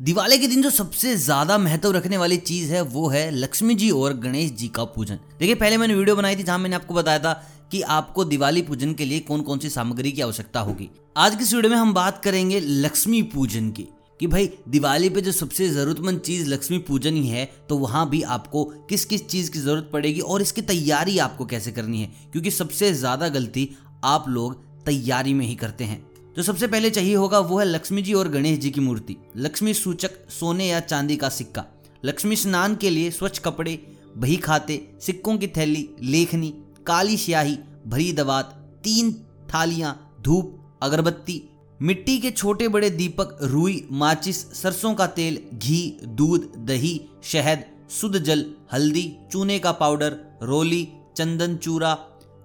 दिवाली के दिन जो सबसे ज़्यादा महत्व रखने वाली चीज़ है, वो है लक्ष्मी जी और गणेश जी का पूजन। देखिए, पहले मैंने वीडियो बनाई थी जहाँ मैंने आपको बताया था कि आपको दिवाली पूजन के लिए कौन कौन सी सामग्री की आवश्यकता होगी। आज की इस वीडियो में हम बात करेंगे लक्ष्मी पूजन की, कि भाई दिवाली पे जो सबसे जरूरतमंद चीज़ लक्ष्मी पूजन ही है तो वहाँ भी आपको किस किस चीज़ की ज़रूरत पड़ेगी और इसकी तैयारी आपको कैसे करनी है? क्योंकि सबसे ज़्यादा गलती आप लोग तैयारी में ही करते हैं। जो सबसे पहले चाहिए होगा वो है लक्ष्मी जी और गणेश जी की मूर्ति। लक्ष्मी सूचक सोने या चांदी का सिक्का। लक्ष्मी स्नान के लिए स्वच्छ कपड़े, बही खाते, सिक्कों की थैली, लेखनी, काली स्याही, भरी दवात, तीन थालियाँ, धूप, अगरबत्ती, मिट्टी के छोटे बड़े दीपक, रुई, माचिस, सरसों का तेल, घी, दूध, दही, शहद, शुद्ध जल, हल्दी, चूने का पाउडर, रोली, चंदन चूरा,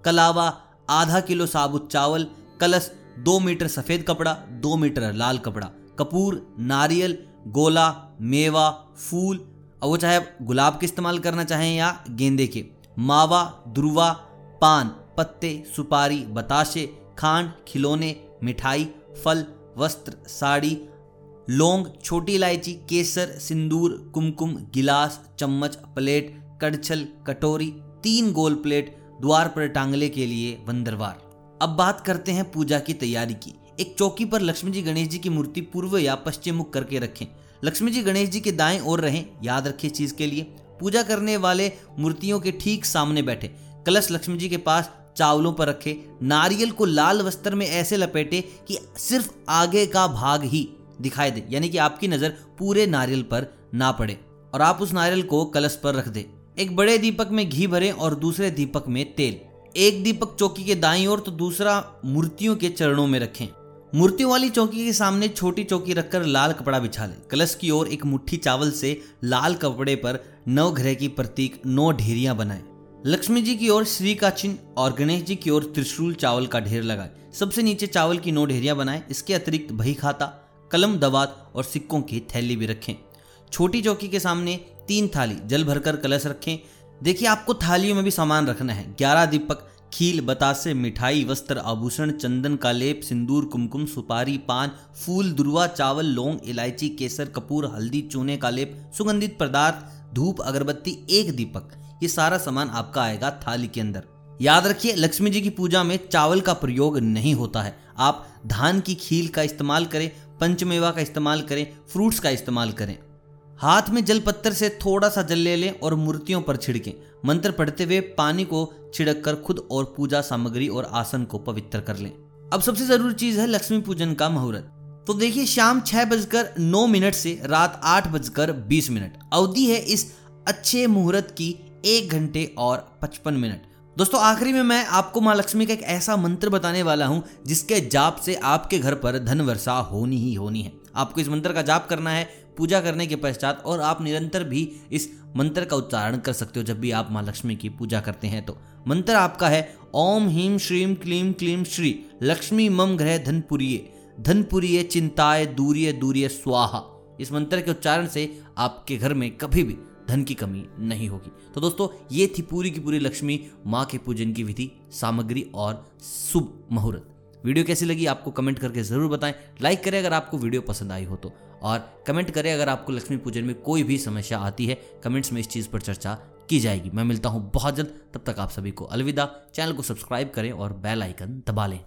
कलावा, आधा किलो साबुत चावल, कलश दो मीटर सफ़ेद कपड़ा, दो मीटर लाल कपड़ा। कपूर, नारियल, गोला, मेवा, फूल। और वो चाहे गुलाब के इस्तेमाल करना चाहें या गेंदे के। मावा, दुर्वा, पान, पत्ते, सुपारी, बताशे, खांड, खिलौने, मिठाई, फल, वस्त्र, साड़ी, लौंग, छोटी इलायची, केसर, सिंदूर, कुमकुम, गिलास, चम्मच, प्लेट, कड़छल, कटोरी, तीन गोल प्लेट, द्वार पर टांगले के लिए वंदरवार अब बात करते हैं पूजा की तैयारी की। एक चौकी पर लक्ष्मी जी गणेश जी की मूर्ति पूर्व या पश्चिम मुख करके रखें। लक्ष्मी जी गणेश जी के दाएँ ओर रहें, याद रखिए चीज़ के लिए। पूजा करने वाले मूर्तियों के ठीक सामने बैठे। कलश लक्ष्मी जी के पास चावलों पर रखे। नारियल को लाल वस्त्र में ऐसे लपेटे कि सिर्फ़ आगे का भाग ही दिखाई दे, यानी कि आपकी नज़र पूरे नारियल पर ना पड़े। और आप उस नारियल को कलश पर रख दे। एक बड़े दीपक में घी भरें और दूसरे दीपक में तेल। एक दीपक चौकी के दाई ओर तो दूसरा मूर्तियों के चरणों में रखें। मूर्तियों वाली चौकी के सामने छोटी चौकी रखकर लाल कपड़ा बिछा लें। कलश की ओर एक मुट्ठी चावल से लाल कपड़े पर नव ग्रह की प्रतीक नौ ढेरियाँ बनाएँ। लक्ष्मी जी की ओर श्री का चिन्ह और गणेश जी की ओर त्रिशूल चावल का ढेर लगाए। सबसे नीचे चावल की नौ ढेरियाँ बनाएँ। इसके अतिरिक्त बही खाता, कलम दवात और सिक्कों की थैली भी रखें। छोटी चौकी के सामने तीन थाली जल भरकर कलश रखें। देखिए, आपको थालियों में भी सामान रखना है। ग्यारह दीपक, खील, बतासे, मिठाई, वस्त्र, आभूषण, चंदन का लेप सिंदूर, कुमकुम, सुपारी, पान, फूल, दुर्वा, चावल, लौंग, इलायची, केसर, कपूर, हल्दी, चूने का लेप सुगंधित पदार्थ, धूप, अगरबत्ती, एक दीपक। ये सारा सामान आपका आएगा थाली के अंदर। याद रखिए, लक्ष्मी जी की पूजा में चावल का प्रयोग नहीं होता है। आप धान की खील का इस्तेमाल करें, पंचमेवा का इस्तेमाल करें, फ्रूट्स का इस्तेमाल करें। हाथ में जल पत्थर से थोड़ा सा जल ले लें और मूर्तियों पर छिड़कें। मंत्र पढ़ते हुए पानी को छिड़क कर खुद और पूजा सामग्री और आसन को पवित्र कर लें। अब सबसे ज़रूरी चीज़ है लक्ष्मी पूजन का मुहूर्त। तो देखिए, शाम छह बजकर नौ मिनट से रात आठ बजकर बीस मिनट। अवधि है इस अच्छे मुहूर्त की एक घंटे और पचपन मिनट। दोस्तों, आखिरी में मैं आपको माँ लक्ष्मी का एक ऐसा मंत्र बताने वाला हूँ, जिसके जाप से आपके घर पर धन वर्षा होनी ही होनी है। आपको इस मंत्र का जाप करना है पूजा करने के पश्चात और आप निरंतर भी इस मंत्र का उच्चारण कर सकते हो जब भी आप माँ लक्ष्मी की पूजा करते हैं तो। मंत्र आपका है, ओम हीम श्रीम क्लीम क्लीम श्री, लक्ष्मी मम ग्रह धनपुरिये धनपुरिये चिंताए दूरिय दूरिय स्वाहा। इस मंत्र के उच्चारण से आपके घर में कभी भी धन की कमी नहीं होगी। तो दोस्तों, ये थी पूरी की पूरी लक्ष्मी माँ के पूजन की विधि, सामग्री और शुभ मुहूर्त। वीडियो कैसी लगी आपको कमेंट करके ज़रूर बताएँ। लाइक करें अगर आपको वीडियो पसंद आई हो तो। और कमेंट करें अगर आपको लक्ष्मी पूजन में कोई भी समस्या आती है, कमेंट्स में इस चीज़ पर चर्चा की जाएगी। मैं मिलता हूँ बहुत जल्द, तब तक आप सभी को अलविदा। चैनल को सब्सक्राइब करें और बेल आइकन दबा लें।